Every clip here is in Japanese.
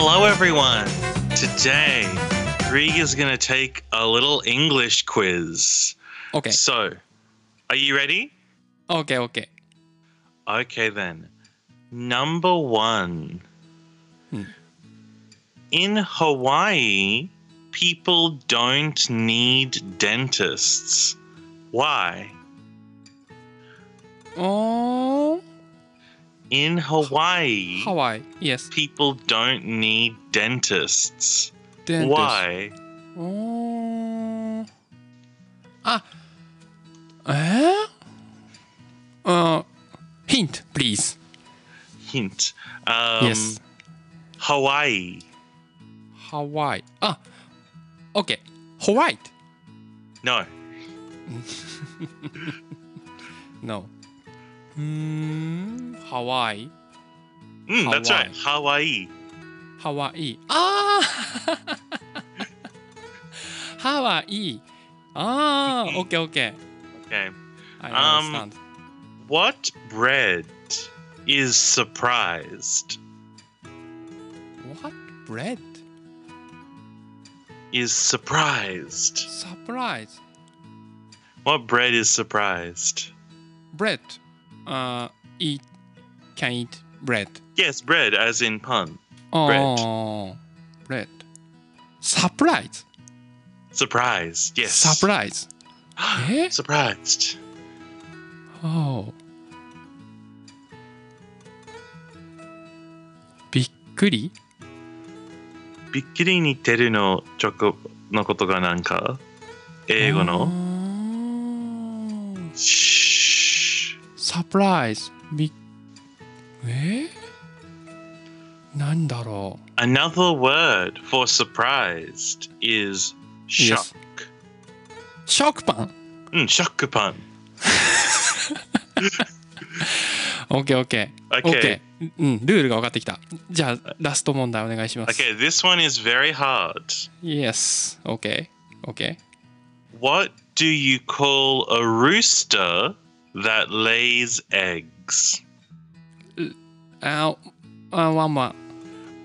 Hello, everyone. Today, Greg is going to take a little English quiz. OK So, are you ready? OK OK Okay, then. Number one. Hmm. In Hawaii, people don't need dentists. Why? おー In Hawaii, ハワイ Yes people don't need dentists. dentist Why? おーあえー、あ Hint please Hint. Um, Yes Hawaii. ハワイあ OK ホワイト No. No うーんハワイ Mm, that's Hawaii. right. Hawaii. ハワイあーハワイああ OKOK Okay. I Um, understand What bread is surprised? What bread Is surprised. surprise What bread is surprised? bread uh eat can eat bread Yes, bread, as in pun. あー bread surprise Surprised. Yes. surprise え surprised. Oh びっくりびっくりにてるのチョコのことがなんか英語のサプライズびえなんだろ Another word for surprised is shock. Yes. う食パンうん、ショックパン。OKOK Okay. うんルールが分かってきたじゃあラスト問題お願いします Okay, this one is very hard. Yes OK OK What do you call a rooster that lays eggs? ああワンマン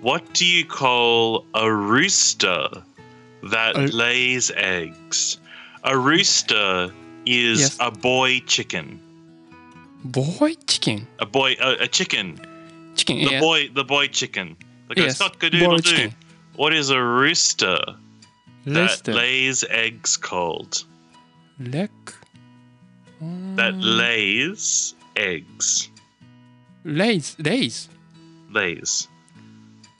What do you call a rooster that A- lays eggs? A rooster is Yes. a boy chicken. ボーイチキン A boy, a, a chicken. チキン The boy, the boy chicken. Like a Yes, cock-a-doodle-doo. boy chicken. What is a rooster レス that ト lays eggs called? レック That lays eggs. レイズレイズ Lays.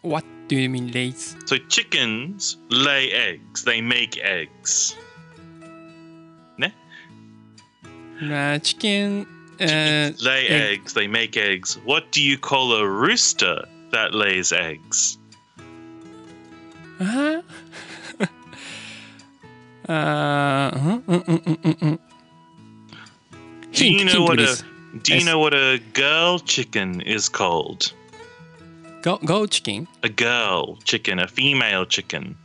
What do you mean レイズ So chickens lay eggs. They make eggs. チキンえ Lay egg. eggs. They make eggs. What do you call a rooster that lays eggs? ああーうんうんうんうんうんうん Do you know what a Do you know what a girl chicken is called? Girl chicken. A girl chicken, a female chicken.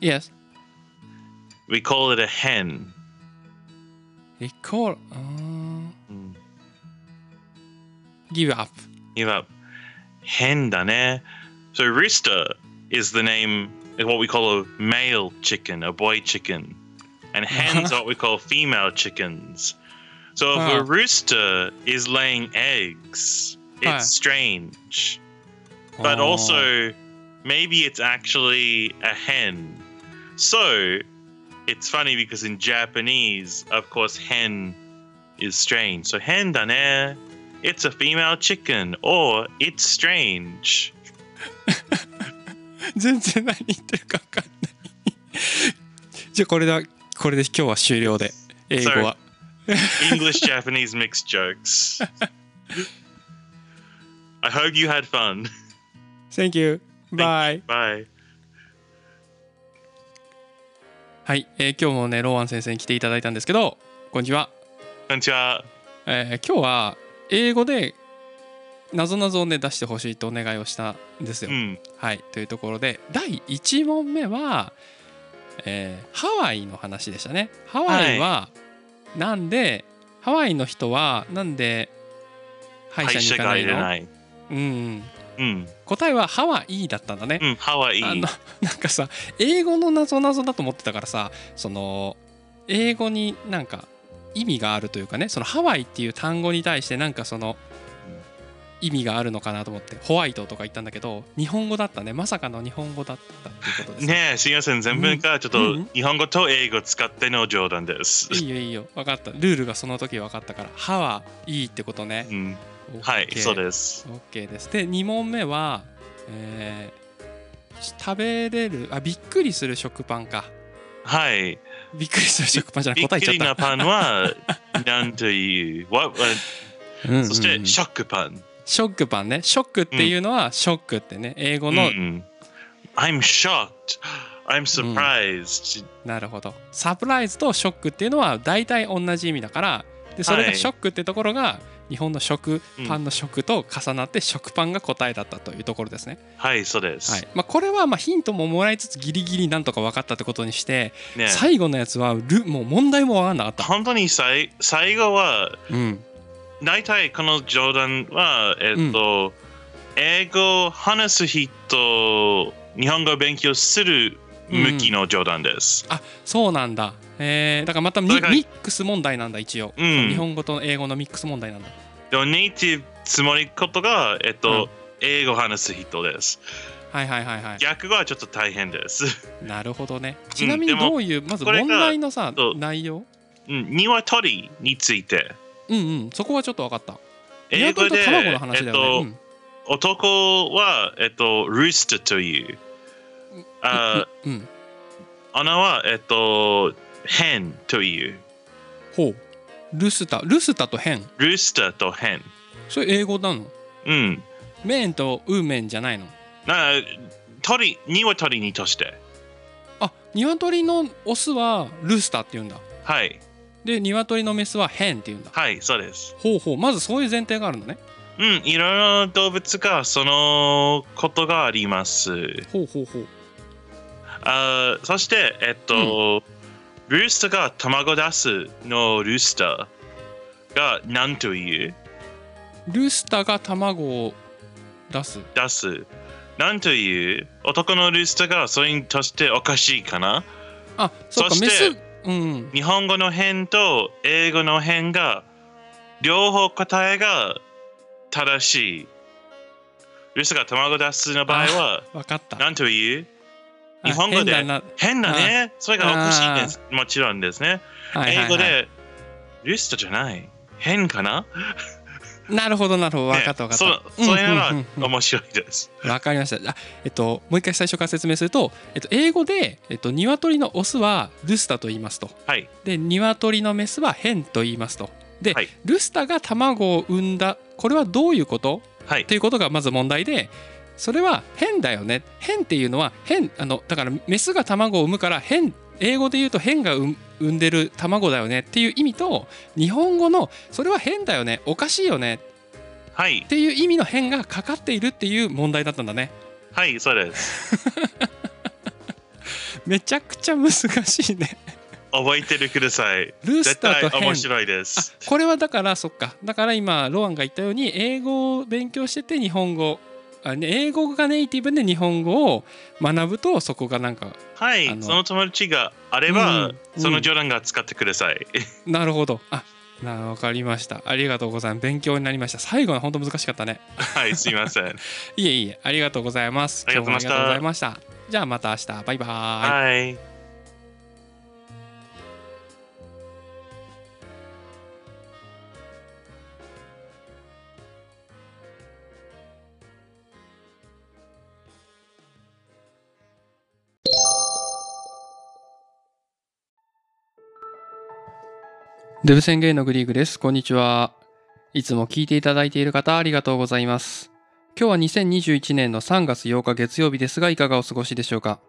Yes. We call it a hen. We call. Uh, mm. Give up. Give up. Hen dane. Eh? So rooster is the name of what we call a male chicken, a boy chicken, and hens are what we call female chickens. So if Ah. a rooster is laying eggs, it's Ah. strange. But あー also, maybe it's actually a hen. So it's funny because in Japanese, of course, hen is strange. So hen だね. It's a female chicken or it's strange. 全然何言ってるか分かんない。じゃあこれだ、これで今日は終了で。英語は。 English Japanese mixed jokes. I hope you had fun. Thank you. Bye. Bye. はい、えー今日もね、ローアン先生に来ていただいたんですけど、こんにちは。こんにちは。えー今日は英語でなぞなぞをね出してほしいとお願いをしたんですよ。うん。はいというところで第1問目は、えーハワイの話でしたね。ハワイはなんで、ハワイの人はなんで歯医者に行かない。うん、うん。答えはハワイだったんだね。うん、ハワイ。あのなんかさ英語の謎謎だと思ってたからさその英語になんか意味があるというかねそのハワイっていう単語に対してなんかその意味があるのかなと思ってホワイトとか言ったんだけど日本語だったね。まさかの日本語だったっていうことですね。え、すみません。全部がちょっとうん。うん日本語と英語使っての冗談です。いいよいいよ。分かった。ルールがその時分かったから。ハはいいってことね。うん、はい、そうです。OK です。で2問目は、えー食べれるあびっくりする食パンか。はい。びっくりする食パンじゃない。びっくり答えちゃった。なパンは、なんという、わわうんうんうん。そして、ショックパン。ショックパンねショックっていうのはショックってね英語うの、ん、I'm shocked. I'm surprised. なるほどサプライズとショックっていうのは大体同じ意味だからでそれはいがショックってところが日本の食うんパンの食と重なって食パンが答えだったというところですね。はい、そうです。はいまあ、これはまあヒントももらいつつギリギリなんとか分かったってことにして、ね、最後のやつはルもう問題も分かんなかった。本当に最最後は、うん、大体この冗談は、えっと、英語を話す人、日本語を勉強する向きの冗談です。あそうなんだ。えー、だからまたミックス問題なんだ一応、うん日本語と英語のミックス問題なんだ。でもネイティブつもりことが、えっと、英語を話す人です。はいはいはいはい。逆はちょっと大変です。なるほどね。ちなみにどういう、まず問題のさ内容？うん、鶏について。うんうんそこはちょっと分かった。英語で、卵の話だよね。えっと、男は、えっと、ルーストという。あうん、うん、穴は、えっと、変という。ほう。ルスタルスタと変ルースターと変。それ英語なの？うん。メンとウーメンじゃないの？な鳥、鶏にとして。あ鶏のオスはルスタって言うんだはい。で鶏のメスは変って言うんだ。はい、そうです。ほうほう。まずそういう前提があるのね。うん、いろいろな動物がそのことがあります。ほうほうほう。あそして、えっと、ルースターが卵出すのルースターが何という？ルスタが卵を出す。出す。何という？男のルースターがそれにとしておかしいかな？あそうか。メそしてスうん日本語の変と英語の変が両方答えが正しい。ルースターが卵出すの場合は分かった何という？あ日本語で？変だね。それがおかしいです。もちろんですね。英語で、ルストじゃない。変かな？なるほどなるほど分かった分かった、ねそうそういうのはんんうん面白いです。わかりました。あえっと、もう一回最初から説明すると、えっと、英語で、えっと、鶏のオスはルスタと言いますと。はい。で、鶏のメスはヘンと言いますと。で、はいルスタが卵を産んだ、これはどういうこと？はいと。いうことがまず問題で、それは変だよね。変っていうのは変、あの、だからメスが卵を産むから変、英語で言うと変が産んでる卵だよねっていう意味と、日本語のそれは変だよね、おかしいよねはいっ。ていう意味の変がかかっているっていう問題だったんだね。はい、そうです。めちゃくちゃ難しいね。覚えてるください。ルースターと変面白いです。これはだからそっかだから今ロアンが言ったように英語を勉強してて日本語英語がネイティブで日本語を学ぶとそこがなんかはいその友達があれば、うんその冗談が使ってください。なるほど。あなわかりました。ありがとうございます。勉強になりました。最後は本当難しかったね。はい、すいません。いえいえありがとうございます。ありがとうございました。じゃあまた明日。バイバーイデブ宣言のグリーグです。こんにちは。いつも聞いていただいている方ありがとうございます。今日は2021年の3月8日月曜日ですがいかがお過ごしでしょうか？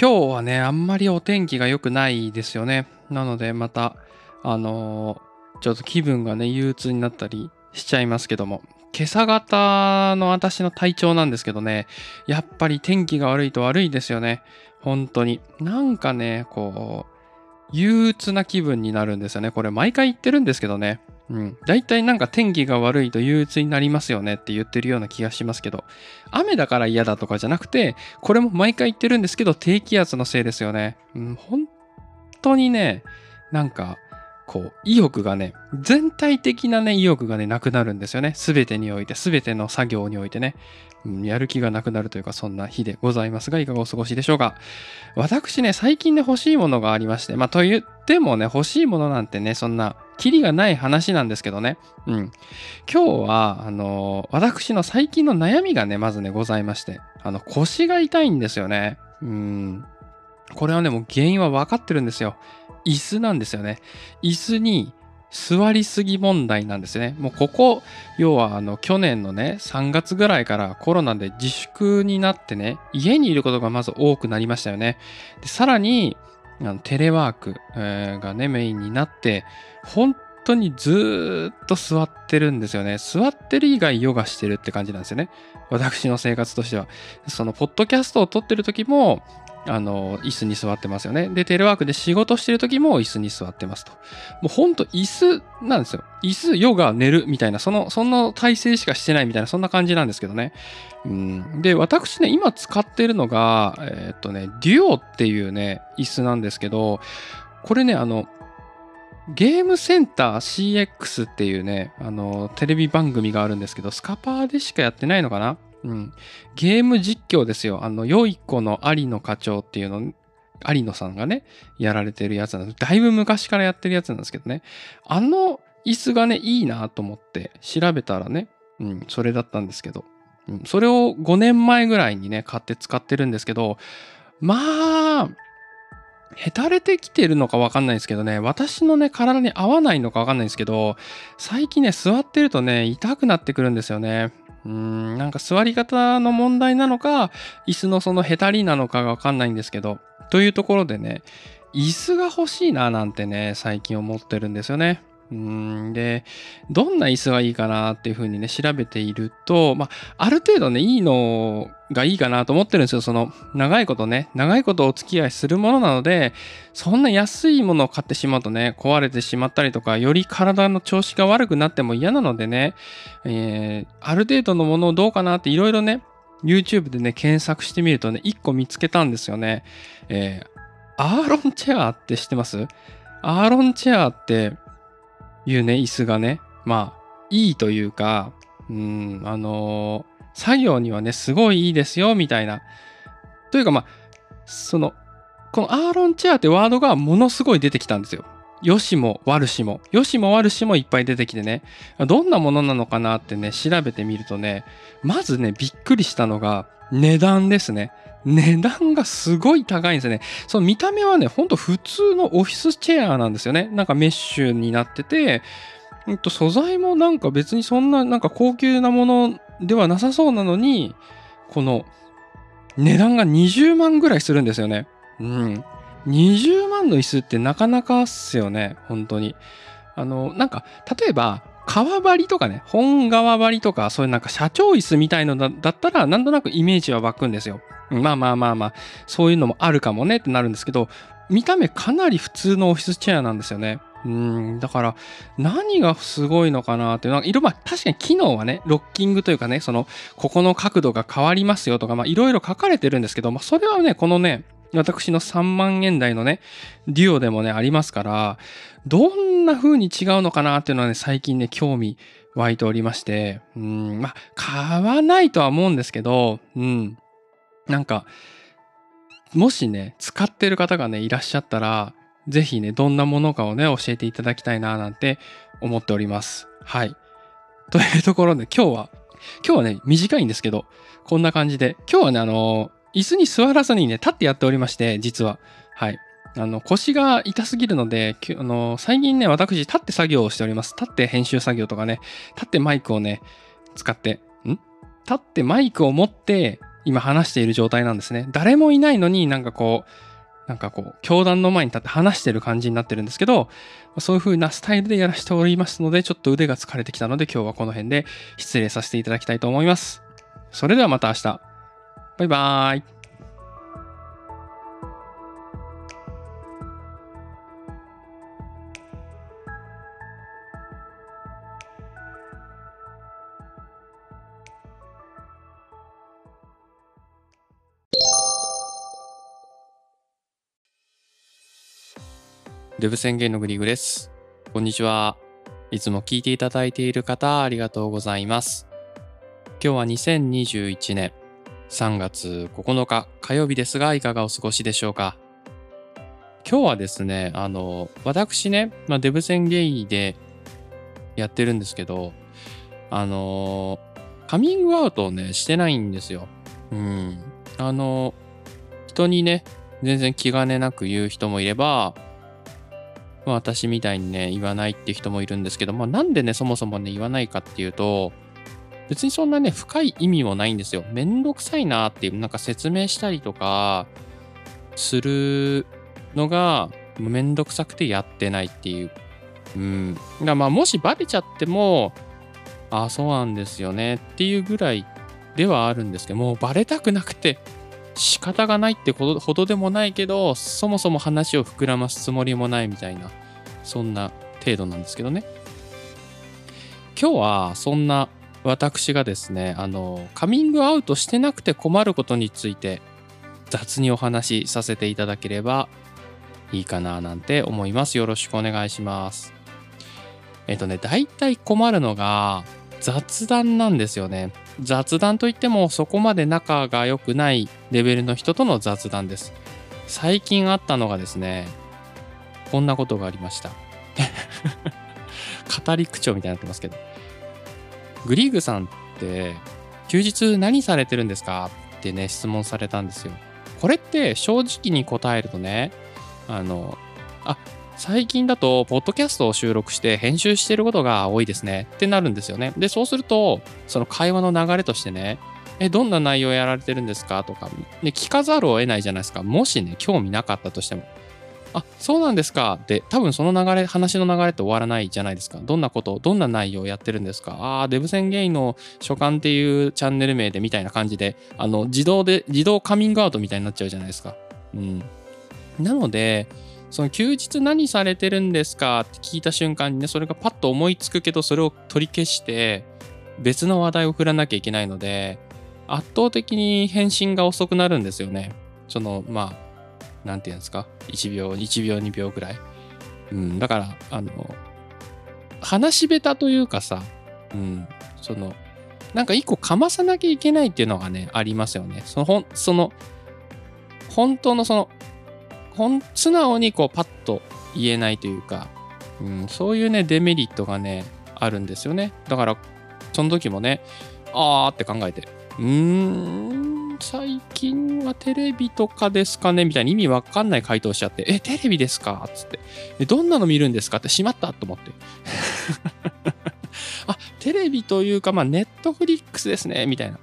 今日はね、あんまりお天気が良くないですよね。なのでまた、あのーちょっと気分がね、憂鬱になったりしちゃいますけども。今朝方の私の体調なんですけどね、やっぱり天気が悪いと悪いですよね。本当に。なんかね、こう、憂鬱な気分になるんですよね。これ毎回言ってるんですけどね。うん。大体なんか天気が悪いと憂鬱になりますよねって言ってるような気がしますけど、雨だから嫌だとかじゃなくて、これも毎回言ってるんですけど、低気圧のせいですよね。うん、本当にね、なんか、こう、意欲がね、全体的なね、意欲がね、なくなるんですよね。すべてにおいて、すべての作業においてね、うん、やる気がなくなるというか、そんな日でございますが、いかがお過ごしでしょうか。私ね、最近ね、欲しいものがありまして、まあ、と言ってもね、欲しいものなんてね、そんな、キリがない話なんですけどね。うん。今日は、あの、私の最近の悩みがね、まずね、ございまして、あの、腰が痛いんですよね。うん。これはね、もう原因は分かってるんですよ。椅子なんですよね。椅子に座りすぎ問題なんですよね。もうここ、要はあの去年のね、3月ぐらいからコロナで自粛になってね、家にいることがまず多くなりましたよね。でさらに、あのテレワーク、がね、メインになって、本当にずっと座ってるんですよね。座ってる以外ヨガしてるって感じなんですよね。私の生活としては。その、ポッドキャストを撮ってる時も、あの、椅子に座ってますよね。で、テレワークで仕事してる時も椅子に座ってますと。もうほんと椅子なんですよ。椅子、ヨガ、寝るみたいな、その、その体勢しかしてないみたいな、そんな感じなんですけどね。うん、で、私ね、今使ってるのが、えーっとね、デュオっていうね、椅子なんですけど、これね、あの、ゲームセンター CX っていうね、あの、テレビ番組があるんですけど、スカパーでしかやってないのかなうん。ゲーム実況ですよ。あの、良い子の有野課長っていうの、有野さんがね、やられてるやつなんです。だいぶ昔からやってるやつなんですけどね。あの椅子がね、いいなと思って調べたらね、うん、それだったんですけど、うん、それを5年前ぐらいにね、買って使ってるんですけど、まあ、へたれてきてるのかわかんないですけどね、私のね、体に合わないのかわかんないですけど、最近ね、座ってるとね、痛くなってくるんですよね。うん、なんか座り方の問題なのか、椅子のそのへたりなのかがわかんないんですけど、というところでね、椅子が欲しいななんてね、最近思ってるんですよね。うんで、どんな椅子がいいかなっていうふうにね、調べていると、まあ、ある程度ね、いいのがいいかなと思ってるんですよ。その、長いことね、長いことお付き合いするものなので、そんな安いものを買ってしまうとね、壊れてしまったりとか、より体の調子が悪くなっても嫌なのでね、えーある程度のものをどうかなっていろいろね、YouTube でね、検索してみるとね、1個見つけたんですよね。えーアーロンチェアって知ってます？アーロンチェアっていうね、椅子がね、まあ、いいというか、うん、あのー作業にはね、すごいいいですよ、みたいな。というか、まあ、その、このアーロンチェアってワードがものすごい出てきたんですよ。良しも悪しも。良しも悪しもいっぱい出てきてね。どんなものなのかなってね、調べてみるとね、まずね、びっくりしたのが、値段ですね。値段がすごい高いんですね。その見た目はね、ほんと普通のオフィスチェアなんですよね。なんかメッシュになってて、うんと素材もなんか別にそんななんか高級なものではなさそうなのに、この値段が20万ぐらいするんですよね。うん。20万の椅子ってなかなかっすよね、本当に。あの、なんか、例えば、革張りとかね、本革張りとか、そういうなんか社長椅子みたいのだったら、なんとなくイメージは湧くんですよ。まあまあまあまあ、そういうのもあるかもねってなるんですけど、見た目かなり普通のオフィスチェアなんですよね。うん、だから、何がすごいのかなっていうのは、いろ、まあ、確かに機能はね、ロッキングというかね、その、ここの角度が変わりますよとか、まあ、いろいろ書かれてるんですけど、まあ、それはね、このね、私の3万円台のね、デュオでもね、ありますから、どんな風に違うのかなっていうのはね、最近ね、興味湧いておりまして、うん、まあ、買わないとは思うんですけど、うん、なんか、もしね、使ってる方がね、いらっしゃったら、ぜひね、どんなものかをね、教えていただきたいな、なんて思っております。はい。というところで、今日は、今日はね、短いんですけど、こんな感じで、今日はね、あの、椅子に座らずにね、立ってやっておりまして、実は。はい。あの、腰が痛すぎるので、あの、最近ね、私、立って作業をしております。立って編集作業とかね、立ってマイクをね、使って、ん？立ってマイクを持って、今話している状態なんですね。誰もいないのになんかこう、なんかこう、教団の前に立って話してる感じになってるんですけど、そういう風なスタイルでやらせておりますので、ちょっと腕が疲れてきたので、今日はこの辺で失礼させていただきたいと思います。それではまた明日。バイバーイ。デブ宣言のグリグです。こんにちは。いつも聞いていただいている方、ありがとうございます。今日は2021年3月9日火曜日ですが、いかがお過ごしでしょうか？今日はですね、あの、私ね、まあ、デブ宣ゲイでやってるんですけど、あの、カミングアウトをね、してないんですよ。うん。あの、人にね、全然気兼ねなく言う人もいれば、まあ、私みたいにね、言わないって人もいるんですけど、まあ、なんでね、そもそもね、言わないかっていうと、別にそんなね、深い意味もないんですよ。めんどくさいなっていう、なんか説明したりとか、するのが、めんどくさくてやってないっていう。うん。だまあ、もしバレちゃっても、ああ、そうなんですよねっていうぐらいではあるんですけど、もうバレたくなくて仕方がないってほどでもないけど、そもそも話を膨らますつもりもないみたいな、そんな程度なんですけどね。今日はそんな私がですね、あの、カミングアウトしてなくて困ることについて雑にお話しさせていただければいいかななんて思います。よろしくお願いします。えっとね、大体困るのが雑談なんですよね。雑談といってもそこまで仲が良くないレベルの人との雑談です。最近あったのがですね、こんなことがありました。語り口調みたいになってますけど。グリーグさんって休日何されてるんですか？ってね、質問されたんですよ。これって正直に答えるとね、あの、あ、最近だと、ポッドキャストを収録して編集してることが多いですねってなるんですよね。で、そうすると、その会話の流れとしてね、え、どんな内容やられてるんですか？とか、で、聞かざるを得ないじゃないですか。もしね、興味なかったとしても。あ、そうなんですかって、多分その流れ、話の流れって終わらないじゃないですか。どんなこと、どんな内容をやってるんですかああ、デブ宣言の書簡っていうチャンネル名でみたいな感じで、あの、自動で、自動カミングアウトみたいになっちゃうじゃないですか。うん。なので、その休日何されてるんですかって聞いた瞬間にね、それがパッと思いつくけど、それを取り消して、別の話題を振らなきゃいけないので、圧倒的に返信が遅くなるんですよね。その、まあ、なんていうんですか、1秒、1秒、2秒ぐらい。うん、だから、あの、話し下手というかさ、うん、その、なんか一個かまさなきゃいけないっていうのがね、ありますよね。その、ほん、その、本当のその、ほん素直にこうパッと言えないというか、うん、そういうねデメリットがねあるんですよねだからその時もねあーって考えてうーん最近はテレビとかですかねみたいな意味わかんない回答しちゃって、え、テレビですか？つって。どんなの見るんですか？ってしまったと思って。あ、テレビというか、まあ、ネットフリックスですね、みたいな。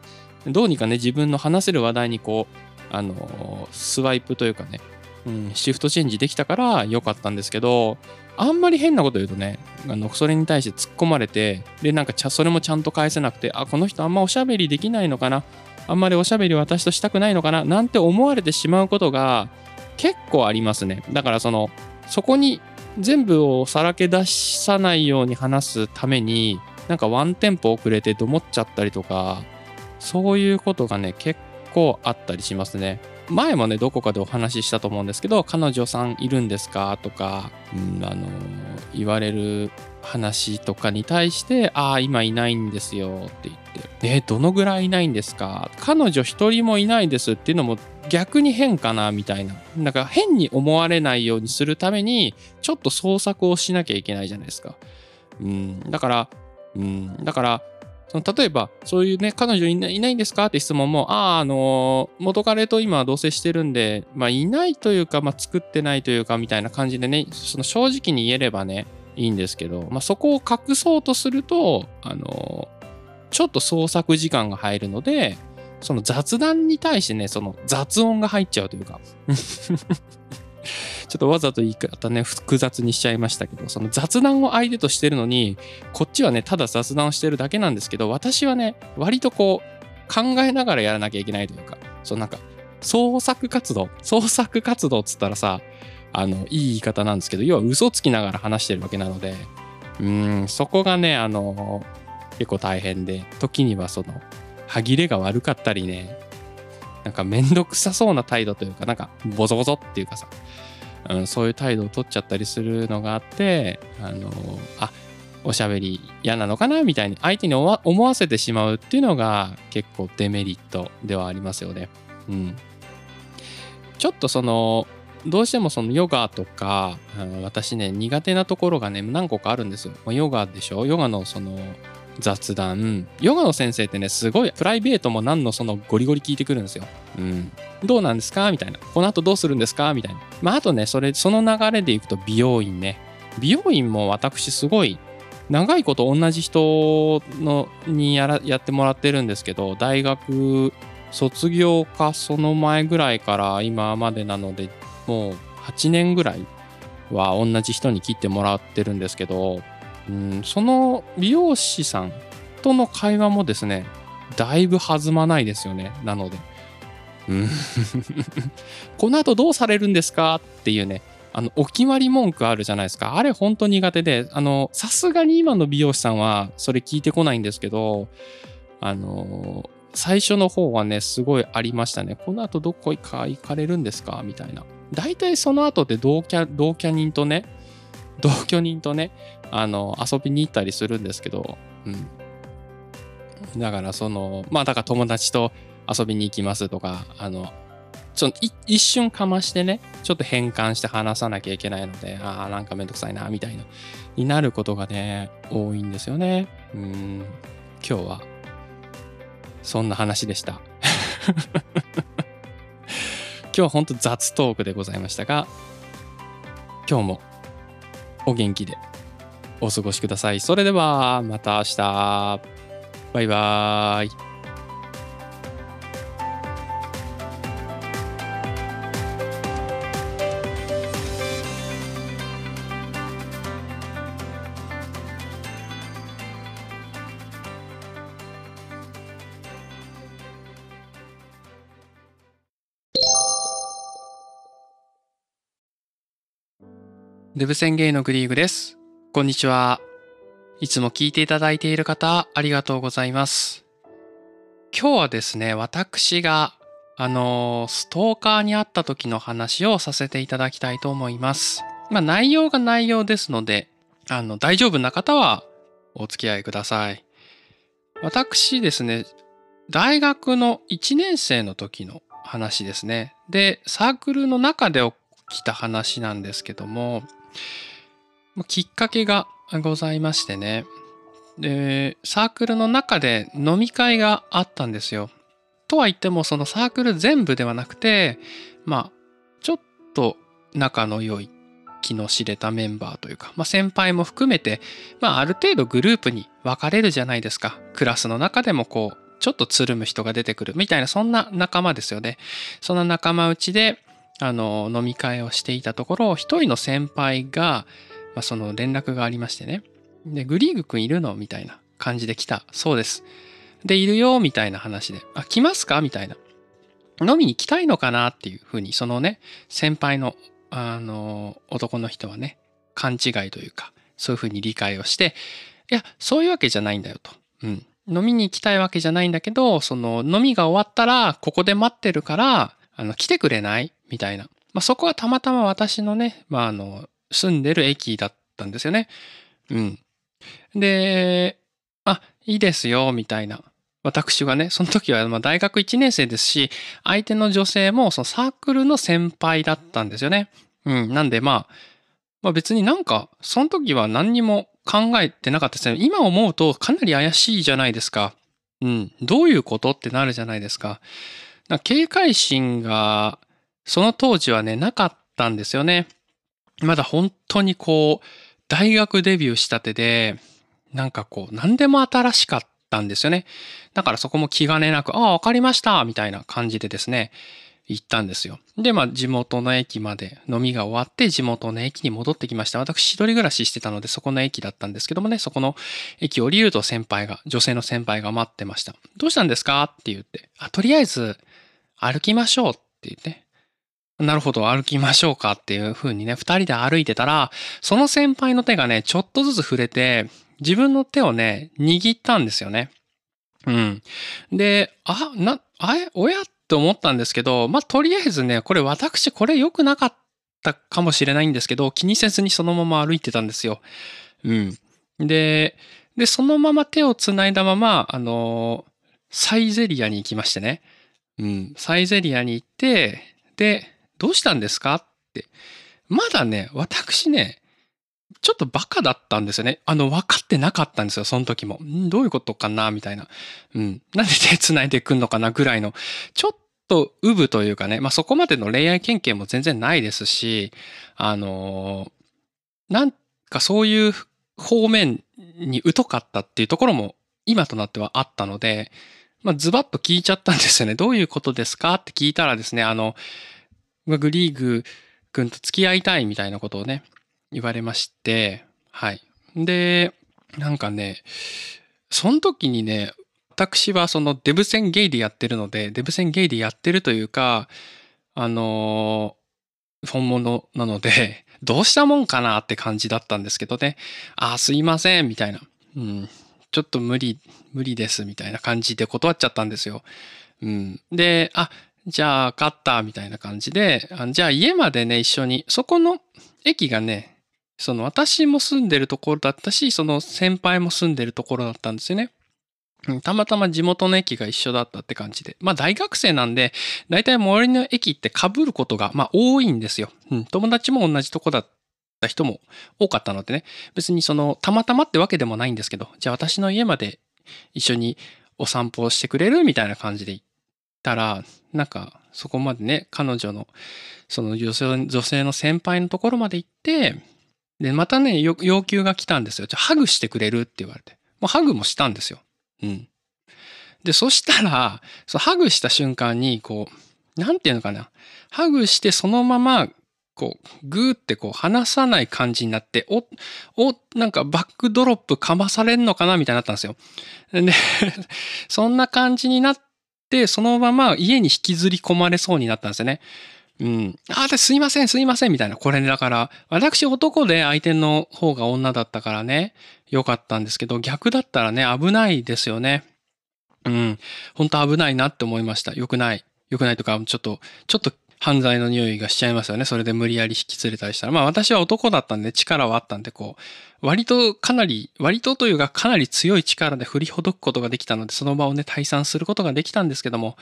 どうにかね、自分の話せる話題にこう、あのー、スワイプというかね、うん、シフトチェンジできたから良かったんですけど、あんまり変なこと言うとね、あのそれに対して突っ込まれて、で、なんかそれもちゃんと返せなくて、あ、この人あんまおしゃべりできないのかな、あんまりおしゃべり私としたくないのかな、なんて思われてしまうことが結構ありますね。だからその、そこに全部をさらけ出さないように話すために、なんかワンテンポ遅れてどもっちゃったりとか、そういうことがね、結構あったりしますね。前もね、どこかでお話ししたと思うんですけど、彼女さんいるんですか？とか、うん、あの、言われる話とかに対して、ああ、今いないんですよって言って、え、どのぐらいいないんですか？彼女一人もいないですっていうのも逆に変かなみたいな。なんか変に思われないようにするために、ちょっと創作をしなきゃいけないじゃないですか。うん、だから、うん、だから、その例えば、そういうね、彼女いないいないんですか？って質問も、ああ、あのー、元彼と今同棲してるんで、まあ、いないというか、まあ、作ってないというか、みたいな感じでね、その正直に言えればね、いいんですけど、まあ、そこを隠そうとすると、あのー、ちょっと創作時間が入るので、その雑談に対してね、その雑音が入っちゃうというか。ちょっとわざと言い方ね、複雑にしちゃいましたけど、その雑談を相手としてるのに、こっちはね、ただ雑談をしてるだけなんですけど、私はね、割とこう、考えながらやらなきゃいけないというか、そのなんか、創作活動、創作活動っつったらさ、あの、いい言い方なんですけど、要は嘘つきながら話してるわけなので、うん、そこがね、あの、結構大変で、時にはその、歯切れが悪かったりね、なんかめんどくさそうな態度というか、なんかボゾボゾっていうかさ、うん、そういう態度を取っちゃったりするのがあってあのあおしゃべり嫌なのかなみたいに相手に思わせてしまうっていうのが結構デメリットではありますよね。うん、ちょっとそのどうしてもそのヨガとか私ね苦手なところがね何個かあるんですよ。ヨガでしょ？ヨガのその雑談。ヨガの先生ってねすごいプライベートも何のそのゴリゴリ聞いてくるんですよ。うん、どうなんですか？みたいな。この後どうするんですか？みたいな。まああとねそれその流れでいくと美容院ね。美容院も私すごい長いこと同じ人のにやらやってもらってるんですけど大学卒業かその前ぐらいから今までなのでもう8年ぐらいは同じ人に切ってもらってるんですけどうんその美容師さんとの会話もですねだいぶ弾まないですよねなので。この後どうされるんですかっていうねあのお決まり文句あるじゃないですか。あれ本当苦手であのさすがに今の美容師さんはそれ聞いてこないんですけどあの最初の方はねすごいありましたね。この後どこか行かれるんですかみたいな。大体その後って同居同居人とね同居人とねあの遊びに行ったりするんですけど、うん、だからそのまあだから友達と遊びに行きますとかあのちょ一瞬かましてねちょっと変換して話さなきゃいけないのでああなんかめんどくさいなみたいなになることがね多いんですよね。うん。今日はそんな話でした。今日は本当雑トークでございましたが今日もお元気で。お過ごしください。それではまた明日。バイバーイ。デブ宣言のグリーグです。こんにちは。いつも聞いていただいている方、ありがとうございます。今日はですね、私が、あの、ストーカーに会った時の話をさせていただきたいと思います。まあ、内容が内容ですので、あの、大丈夫な方はお付き合いください。私ですね、大学の1年生の時の話ですね。で、サークルの中で起きた話なんですけども、きっかけがございましてね。で、サークルの中で飲み会があったんですよ。とは言っても、そのサークル全部ではなくて、まあ、ちょっと仲の良い気の知れたメンバーというか、まあ、先輩も含めて、まあ、ある程度グループに分かれるじゃないですか。クラスの中でもこう、ちょっとつるむ人が出てくるみたいな、そんな仲間ですよね。その仲間内で、あの、飲み会をしていたところ、一人の先輩が、まあ、その連絡がありましてね。で、グリーグくんいるのみたいな感じで来た。そうです。で、いるよみたいな話で。あ、来ますか？みたいな。飲みに来たいのかなっていうふうに、そのね、先輩の、あの、男の人はね、勘違いというか、そういうふうに理解をして、いや、そういうわけじゃないんだよと。うん。飲みに行きたいわけじゃないんだけど、その飲みが終わったら、ここで待ってるから、あの、来てくれない？みたいな。まあ、そこはたまたま私のね、まあ、あの、住んでる駅だったんですよね。うん。で、あ、いいですよ、みたいな。私がね、その時は大学1年生ですし、相手の女性もそのサークルの先輩だったんですよね。うん。なんでまあ、まあ別になんか、その時は何にも考えてなかったですね。今思うとかなり怪しいじゃないですか。うん。どういうことってなるじゃないですか。か警戒心が、その当時はね、なかったんですよね。まだ本当にこう、大学デビューしたてで、なんかこう、何でも新しかったんですよね。だからそこも気兼ねなく、ああ、わかりましたみたいな感じでですね、行ったんですよ。で、まあ、地元の駅まで飲みが終わって、地元の駅に戻ってきました。私、一人暮らししてたので、そこの駅だったんですけどもね、そこの駅降りると先輩が、女性の先輩が待ってました。どうしたんですか？って言って、あ、とりあえず、歩きましょうって言って、なるほど、歩きましょうかっていう風にね、二人で歩いてたら、その先輩の手がね、ちょっとずつ触れて、自分の手をね、握ったんですよね。うん。で、あ、な、あれ、親って思ったんですけど、まあ、とりあえずね、これ私これ良くなかったかもしれないんですけど、気にせずにそのまま歩いてたんですよ。うん。で、で、そのまま手を繋いだまま、あの、サイゼリアに行きましてね。うん。サイゼリアに行って、で、どうしたんですか？って。まだね、私ね、ちょっとバカだったんですよね。あの、分かってなかったんですよ、その時も。ん？どういうことかな？みたいな。うん。なんで手繋いでくんのかな？ぐらいの。ちょっと、ウブというかね、まあ、そこまでの恋愛経験も全然ないですし、あのー、なんかそういう方面に疎かったっていうところも今となってはあったので、まあ、ズバッと聞いちゃったんですよね。どういうことですか？って聞いたらですね、あの、グリーグ君と付き合いたいみたいなことをね、言われまして、はい。で、なんかね、その時にね、私はそのデブ戦ゲイでやってるので、デブ戦ゲイでやってるというか、あの本物なので、どうしたもんかなって感じだったんですけどね。あ、すいません、みたいな。うん。ちょっと無理、無理です、みたいな感じで断っちゃったんですよ。うん。で、あ、じゃあ、勝った、みたいな感じで、じゃあ家までね、一緒に、そこの駅がね、その私も住んでるところだったし、その先輩も住んでるところだったんですよね。たまたま地元の駅が一緒だったって感じで。まあ大学生なんで、大体最寄りの駅って被ることが、まあ多いんですよ。うん。友達も同じとこだった人も多かったのでね。別にその、たまたまってわけでもないんですけど、じゃあ私の家まで一緒にお散歩をしてくれるみたいな感じで行たら、なんかそこまでね、彼女の、その女性女性の先輩のところまで行って、で、またね、要求が来たんですよ。じゃハグしてくれるって言われて。もうハグもしたんですよ。うん。で、そしたら、そハグした瞬間に、こう、なんていうのかな。ハグしてそのまま、こう、グーってこう離さない感じになって、お、お、なんかバックドロップかまされんのかなみたいになったんですよ。で、そんな感じになって、そのまま家に引きずり込まれそうになったんですよね。うん。あ、ですいません、すいません、みたいな。これね、だから、私男で相手の方が女だったからね、良かったんですけど、逆だったらね、危ないですよね。うん。本当危ないなって思いました。良くない。良くないとか、ちょっと、ちょっと犯罪の匂いがしちゃいますよね。それで無理やり引き連れたりしたら。まあ私は男だったんで力はあったんで、こう、割とかなり、割とというかかなり強い力で振りほどくことができたので、その場をね、退散することができたんですけども、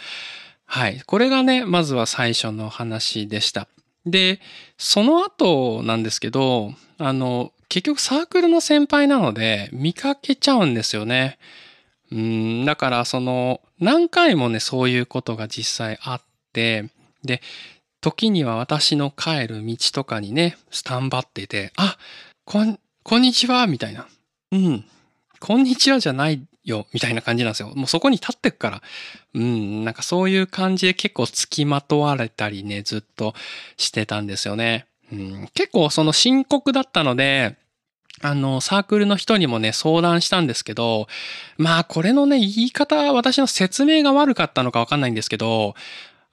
はい。これがね、まずは最初の話でした。で、その後なんですけど、あの、結局サークルの先輩なので見かけちゃうんですよね。うん、だからその何回もね、そういうことが実際あって、で、時には私の帰る道とかにね、スタンバってて、あ、こん、こんにちは、みたいな。うん、こんにちはじゃないよ、みたいな感じなんですよ。もうそこに立ってくから。うん、なんかそういう感じで結構付きまとわれたりね、ずっとしてたんですよね。うん、結構その深刻だったので、あの、サークルの人にもね、相談したんですけど、まあ、これのね、言い方、私の説明が悪かったのかわかんないんですけど、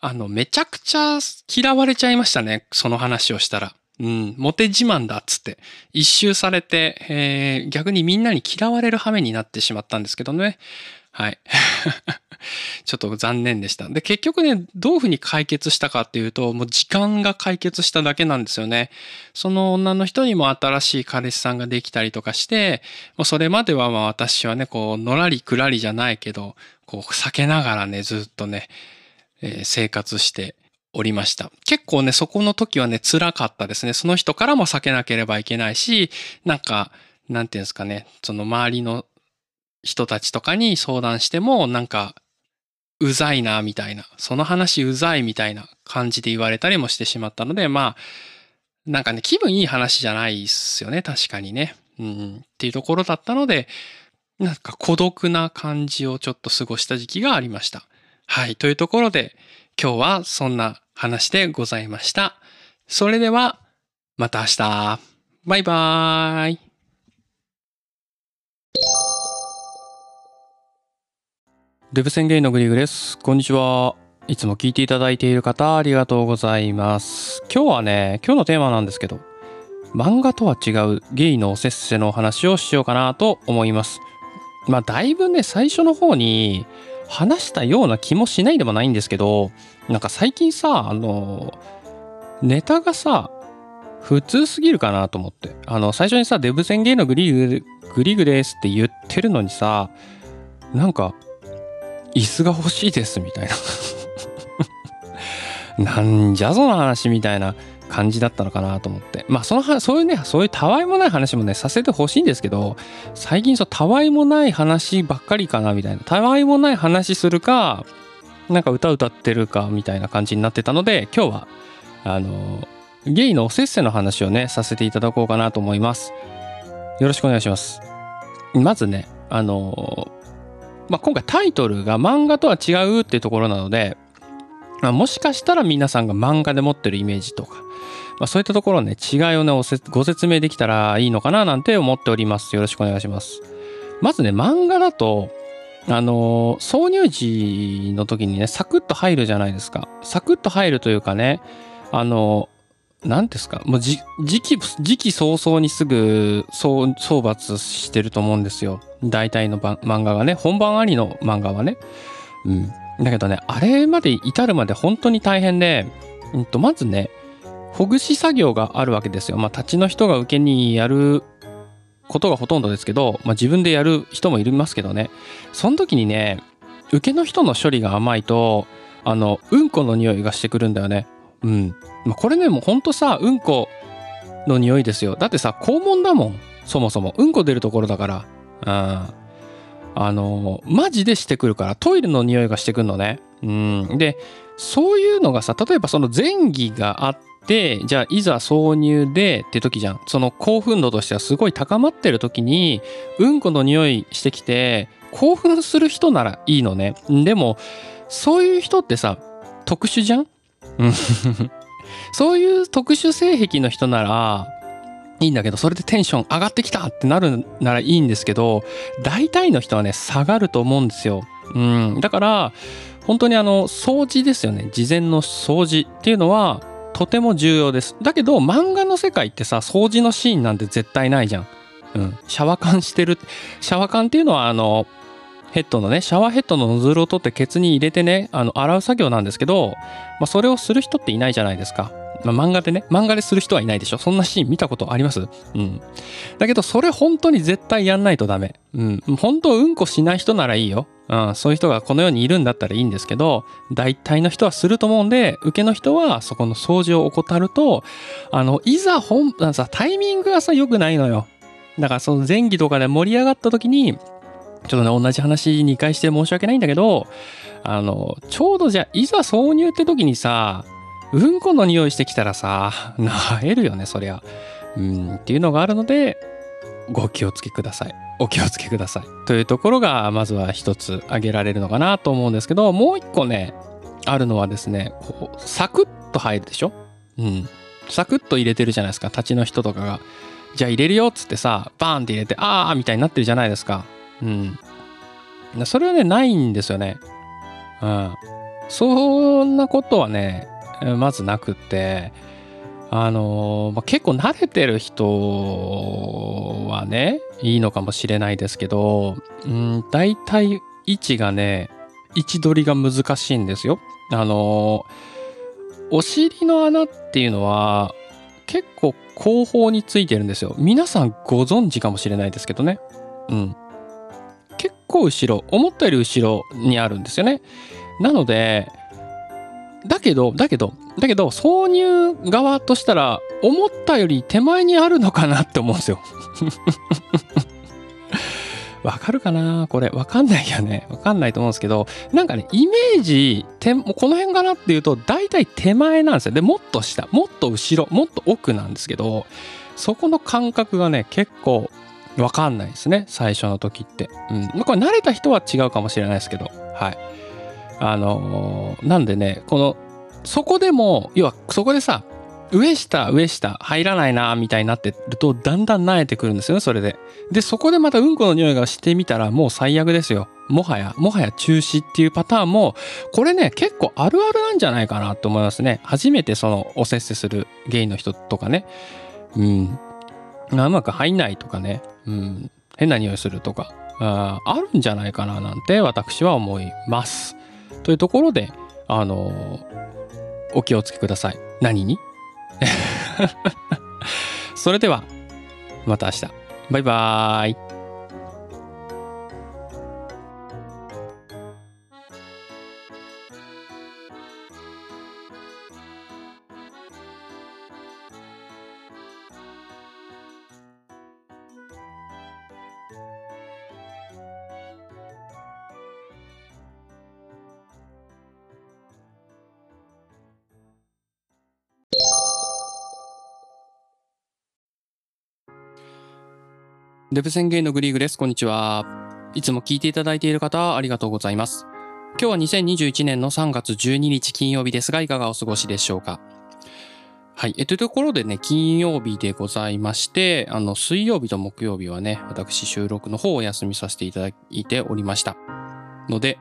あの、めちゃくちゃ嫌われちゃいましたね、その話をしたら。うん、モテ自慢だっつって、一周されて、えー、逆にみんなに嫌われる羽目になってしまったんですけどね。はい。ちょっと残念でした。で、結局ね、どういうふうに解決したかっていうと、もう時間が解決しただけなんですよね。その女の人にも新しい彼氏さんができたりとかして、もうそれまではまあ私はね、こう、のらりくらりじゃないけど、こう、避けながらね、ずっとね、え、生活しておりました。結構ね、そこの時はね、辛かったですね。その人からも避けなければいけないし、なんか、なんていうんですかね、その周りの人たちとかに相談しても、なんか、うざいな、みたいな。その話うざいみたいな感じで言われたりもしてしまったので、まあ、なんかね、気分いい話じゃないっすよね、確かにね。うん、っていうところだったので、なんか孤独な感じをちょっと過ごした時期がありました。はい、というところで、今日はそんな話でございました。それでは、また明日。バイバーイ。デブ宣言のグリグです。こんにちは。いつも聞いていただいている方、ありがとうございます。今日はね、今日のテーマなんですけど、漫画とは違うゲイのおせっせのお話をしようかなと思います。まあ、だいぶね、最初の方に話したような気もしないでもないんですけど、なんか最近さ、あの、ネタがさ、普通すぎるかなと思って。あの、最初にさ、デブ宣言のグリグ、グリグですって言ってるのにさ、なんか、椅子が欲しいですみたいな。なんじゃその話みたいな感じだったのかなと思って。まあ、そのは、そういうね、そういうたわいもない話もね、させてほしいんですけど、最近そう、たわいもない話ばっかりかなみたいな。たわいもない話するか、なんか歌歌ってるかみたいな感じになってたので、今日は、あの、ゲイのおせっせの話をね、させていただこうかなと思います。よろしくお願いします。まずね、あの、まあ、今回タイトルが漫画とは違うっていうところなので、まあ、もしかしたら皆さんが漫画で持ってるイメージとか、まあ、そういったところね、違いをね、ご説明できたらいいのかななんて思っております。よろしくお願いします。まずね、漫画だと、あの挿入時の時にね、サクッと入るじゃないですか。サクッと入るというかね、あの何ですかもう時期、時期早々にすぐ総総罰してると思うんですよ。大体の漫画がね。本番ありの漫画はね。うん。だけどね、あれまで至るまで本当に大変で、うんと、まずね、ほぐし作業があるわけですよ。まあ、立ちの人が受けにやることがほとんどですけど、まあ、自分でやる人もいるますけどね。その時にね、受けの人の処理が甘いと、あの、うんこの匂いがしてくるんだよね。うん。まあ、これね、もうほんとさ、うんこの匂いですよ。だってさ、肛門だもん。そもそも。うんこ出るところだから。うん。あの、マジでしてくるから、トイレの匂いがしてくるのね。うん。で、そういうのがさ、例えばその前儀があって、じゃあいざ挿入でって時じゃん。その興奮度としてはすごい高まってる時に、うんこの匂いしてきて、興奮する人ならいいのね。でも、そういう人ってさ、特殊じゃん そういう特殊性癖の人ならいいんだけどそれでテンション上がってきたってなるならいいんですけど大体の人はね下がると思うんですよ。うん、だから本当にあの掃除ですよね事前の掃除っていうのはとても重要です。だけど漫画の世界ってさ掃除のシーンなんて絶対ないじゃん。うん、シャワカンしてるシャワカンっていうのはあのヘッドのね、シャワーヘッドのノズルを取ってケツに入れてね、あの、洗う作業なんですけど、まあ、それをする人っていないじゃないですか。まあ、漫画でね、漫画でする人はいないでしょ？そんなシーン見たことあります？うん。だけど、それ本当に絶対やんないとダメ。うん。本当、うんこしない人ならいいよ。うん。そういう人がこの世にいるんだったらいいんですけど、大体の人はすると思うんで、受けの人はそこの掃除を怠ると、あの、いざ本、あのさ、タイミングがさ、良くないのよ。だからその前期とかで盛り上がった時に、ちょっとね、同じ話2回して申し訳ないんだけど、あの、ちょうどじゃあ、いざ挿入って時にさ、うんこの匂いしてきたらさ、なえるよね、そりゃ。うん、っていうのがあるので、ご気をつけください。お気をつけください。というところが、まずは一つ挙げられるのかなと思うんですけど、もう一個ね、あるのはですね、こう、サクッと入るでしょ？うん。サクッと入れてるじゃないですか、立ちの人とかが。じゃあ入れるよっつってさ、バーンって入れて、あーみたいになってるじゃないですか。うん。それはね、ないんですよね。うん。そんなことはね、まずなくって、あのま、結構慣れてる人はね、いいのかもしれないですけど、うん、大体位置がね、位置取りが難しいんですよ。あのお尻の穴っていうのは結構後方についてるんですよ。皆さんご存知かもしれないですけどね。うん。結構後ろ、思ったより後ろにあるんですよね。なので、だけど、だけど、だけど、挿入側としたら、思ったより手前にあるのかなって思うんですよ。わかるかな？これ。わかんないよね。わかんないと思うんですけど、なんかね、イメージ、てこの辺かなっていうと、大体手前なんですよ。で、もっと下、もっと後ろ、もっと奥なんですけど、そこの感覚がね、結構わかんないですね。最初の時って。うん。まあ、これ慣れた人は違うかもしれないですけど。はい。あのー、なんでね、この、そこでも、要はそこでさ、上下、上下、入らないな、みたいになってると、だんだん慣れてくるんですよね、それで。で、そこでまたうんこの匂いがしてみたら、もう最悪ですよ。もはや、もはや中止っていうパターンも、これね、結構あるあるなんじゃないかなと思いますね。初めてその、おせっせするゲイの人とかね。うん。うまく入んないとかね。うん、変な匂いするとかああるんじゃないかななんて私は思います。というところで、あのお気をつけください。何に？それでは、また明日。バイバーイ。デブ宣言のグリーグです。こんにちは。いつも聞いていただいている方、ありがとうございます。今日は2021年の3月12日金曜日ですが、いかがお過ごしでしょうか。はい。え、というところでね、金曜日でございまして、あの、水曜日と木曜日はね、私収録の方をお休みさせていただいておりました。ので、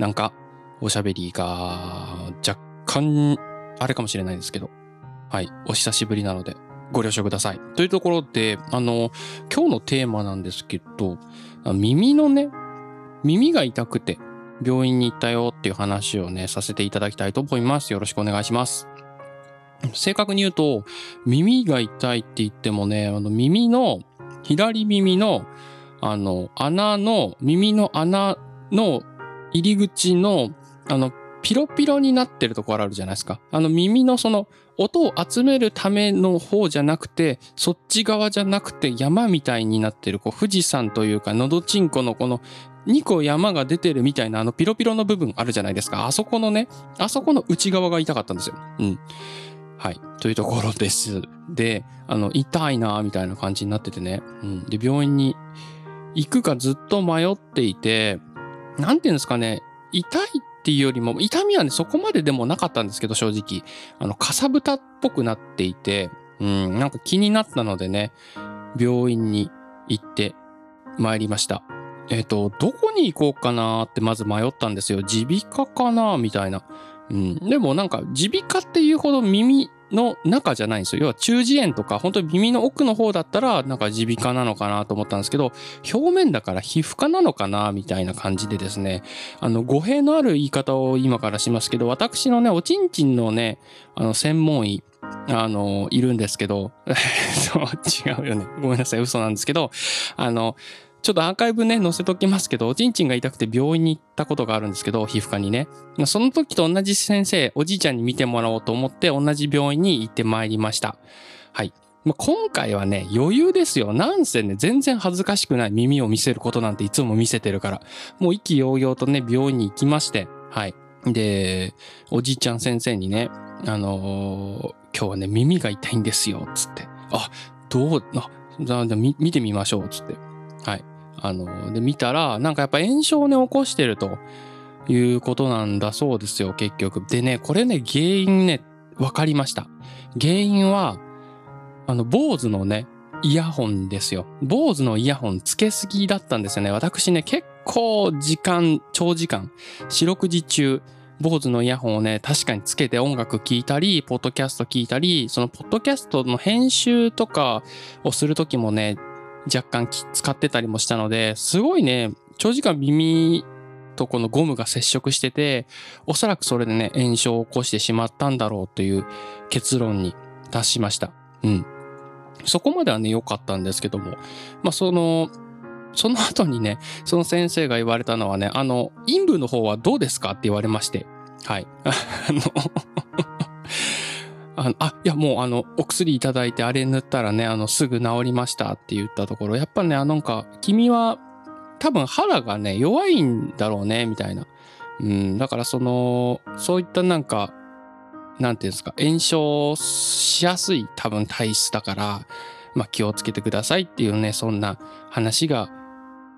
なんか、おしゃべりが若干、あれかもしれないですけど、はい。お久しぶりなので、ご了承ください。というところで、あの、今日のテーマなんですけど、耳のね、耳が痛くて病院に行ったよっていう話をね、させていただきたいと思います。よろしくお願いします。正確に言うと、耳が痛いって言ってもね、あの耳の、左耳の、あの、穴の、耳の穴の入り口の、あの、ピロピロになってるところあるじゃないですか。あの耳のその音を集めるための方じゃなくて、そっち側じゃなくて山みたいになってる、こう富士山というか、のどちんこのこの2個山が出てるみたいなあのピロピロの部分あるじゃないですか。あそこのね、あそこの内側が痛かったんですよ。うん。はい。というところです。で、あの、痛いなみたいな感じになっててね。うん。で、病院に行くかずっと迷っていて、なんていうんですかね、痛いっっていうよりも、痛みはね、そこまででもなかったんですけど、正直。あの、かさぶたっぽくなっていて、うん、なんか気になったのでね、病院に行って参りました。えっ、と、どこに行こうかなってまず迷ったんですよ。耳鼻科かなみたいな。うん。でもなんか、耳鼻科っていうほど耳の中じゃないんですよ。要は中耳炎とか、本当に耳の奥の方だったら、なんか耳鼻科なのかなと思ったんですけど、表面だから皮膚科なのかなみたいな感じでですね、あの、語弊のある言い方を今からしますけど、私のね、おちんちんのね、あの、専門医、あの、いるんですけど、そう、違うよね。ごめんなさい、嘘なんですけど、あの、ちょっとアーカイブね、載せときますけど、おちんちんが痛くて病院に行ったことがあるんですけど、皮膚科にね。その時と同じ先生、おじいちゃんに見てもらおうと思って、同じ病院に行ってまいりました。はい。まあ、今回はね、余裕ですよ。なんせね、全然恥ずかしくない耳を見せることなんていつも見せてるから。もう意気揚々とね、病院に行きまして。はい。で、おじいちゃん先生にね、あのー今日はね、耳が痛いんですよ、つって。あ、どう、あ、じゃあ、じゃあ見見てみましょう、つって。はい。あの、で、見たら、なんかやっぱ炎症をね、起こしてるということなんだそうですよ、結局。でね、これね、原因ね、わかりました。原因は、あの、坊主のね、イヤホンですよ。坊主のイヤホンつけすぎだったんですよね。私ね、結構時間、長時間、四六時中、坊主のイヤホンをね、確かにつけて音楽聴いたり、ポッドキャスト聞いたり、そのポッドキャストの編集とかをするときもね、若干使ってたりもしたので、すごいね、長時間耳とこのゴムが接触してて、おそらくそれでね、炎症を起こしてしまったんだろうという結論に達しました。うん。そこまではね、良かったんですけども、まあ、その、その後にね、その先生が言われたのはね、あの、陰部の方はどうですか？って言われまして、はい。あの、あのあ、いや、もう、あの、お薬いただいて、あれ塗ったらね、あの、すぐ治りましたって言ったところ、やっぱね、あなんか、君は、多分肌がね、弱いんだろうね、みたいな。うん、だからその、そういったなんか、なんていうんですか、炎症しやすい多分体質だから、まあ気をつけてくださいっていうね、そんな話が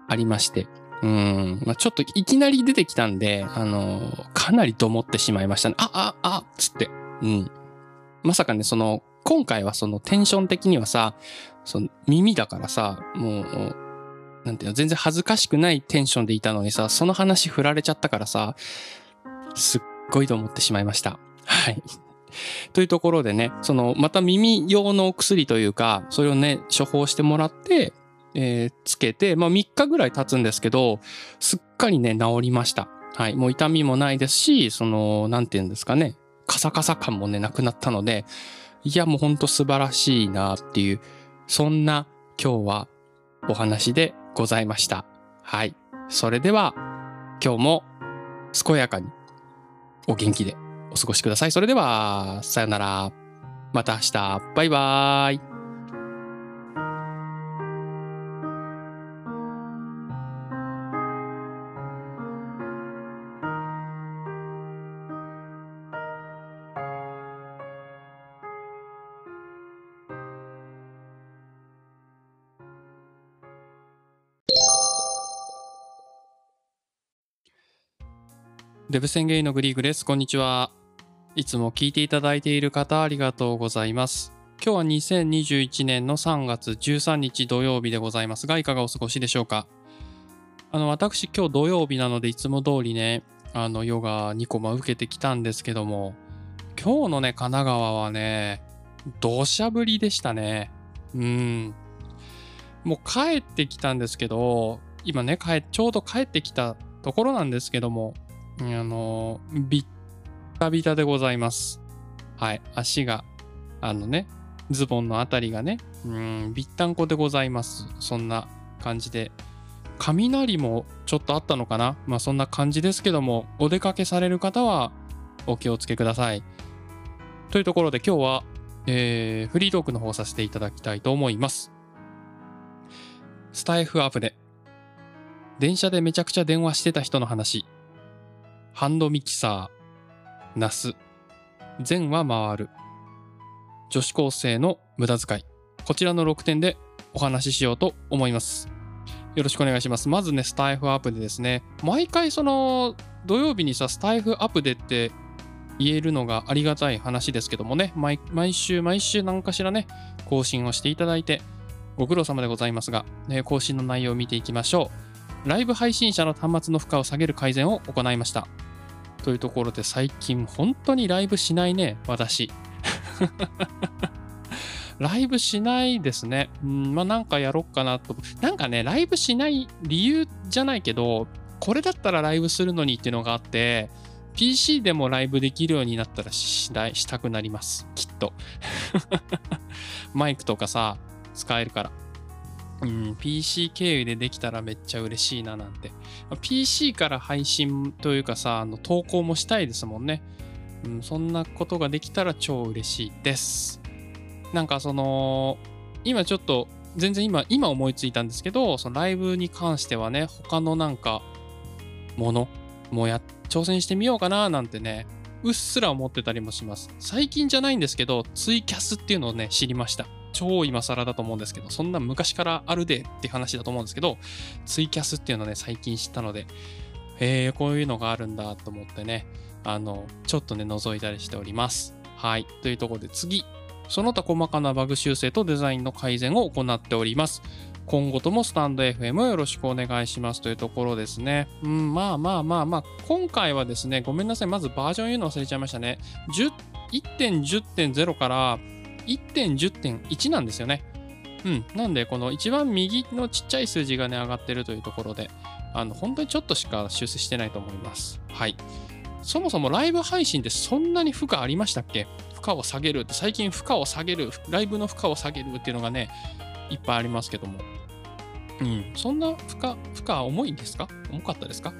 ありまして。うん、まあちょっといきなり出てきたんで、あの、かなりどもってしまいましたね。あ、あ、あ、つって。うん。まさかね、その、今回はそのテンション的にはさ、その耳だからさ、もう、なんていうの、全然恥ずかしくないテンションでいたのにさ、その話振られちゃったからさ、すっごいと思ってしまいました。はい。というところでね、その、また耳用のお薬というか、それをね、処方してもらって、えーつけて、まあ3日ぐらい経つんですけど、すっかりね、治りました。はい。もう痛みもないですし、その、なんていうんですかね、カサカサ感もね、なくなったので、いや、もうほんと素晴らしいなっていう、そんな今日はお話でございました。はい。それでは、今日も健やかにお元気でお過ごしください。それでは、さよなら。また明日。バイバーイ。デブ宣言のグリーグです。こんにちは。いつも聞いていただいている方ありがとうございます。今日は2021年の3月13日土曜日でございますが、いかがお過ごしでしょうか？あの、私今日土曜日なのでいつも通りね、あの、ヨガ2コマ受けてきたんですけども、今日のね、神奈川はね、土砂降りでしたね。うん。もう帰ってきたんですけど、今ね、帰ちょうど帰ってきたところなんですけども、あの、ビッタビタでございます。はい。足が、あのね、ズボンのあたりがね、うん、ビッタンコでございます。そんな感じで。雷もちょっとあったのかな？まあそんな感じですけども、お出かけされる方はお気をつけください。というところで今日は、えー、フリートークの方させていただきたいと思います。スタイフアップで、電車でめちゃくちゃ電話してた人の話。ハンドミキサー、ナス、全は回る、女子高生の無駄遣い。こちらの6点でお話ししようと思います。よろしくお願いします。まずね、スタイフアップでですね、毎回その土曜日にさ、スタイフアップでって言えるのがありがたい話ですけどもね、毎週毎週何かしらね、更新をしていただいて、ご苦労様でございますが、ね、更新の内容を見ていきましょう。ライブ配信者の端末の負荷を下げる改善を行いました。というところで最近本当にライブしないね、私。ライブしないですね。うん、まあなんかやろっかなと。なんかね、ライブしない理由じゃないけど、これだったらライブするのにっていうのがあって、PC でもライブできるようになったらししたくなります。きっと。マイクとかさ、使えるから。うん、PC 経由でできたらめっちゃ嬉しいななんて。PC から配信というかさ、あの投稿もしたいですもんね。うん、そんなことができたら超嬉しいです。なんかその、今ちょっと、全然今、今思いついたんですけど、そのライブに関してはね、他のなんか、ものもや、挑戦してみようかななんてね、うっすら思ってたりもします。最近じゃないんですけど、ツイキャスっていうのをね、知りました。超今更だと思うんですけど、そんな昔からあるでって話だと思うんですけど、ツイキャスっていうのね、最近知ったので、へえ、こういうのがあるんだと思ってね、あの、ちょっとね、覗いたりしております。はい。というところで次、その他細かなバグ修正とデザインの改善を行っております。今後ともスタンド FM よろしくお願いしますというところですね。うん、まあまあまあまあ、今回はですね、ごめんなさい。まずバージョン言うの忘れちゃいましたね。1.10.0から1.10.1なんですよね。うん。なんで、この一番右のちっちゃい数字がね、上がってるというところで、あの、本当にちょっとしか修正してないと思います。はい。そもそもライブ配信ってそんなに負荷ありましたっけ？負荷を下げるって、最近負荷を下げる、ライブの負荷を下げるっていうのがね、いっぱいありますけども。うん。そんな負荷、負荷重いんですか？重かったですか？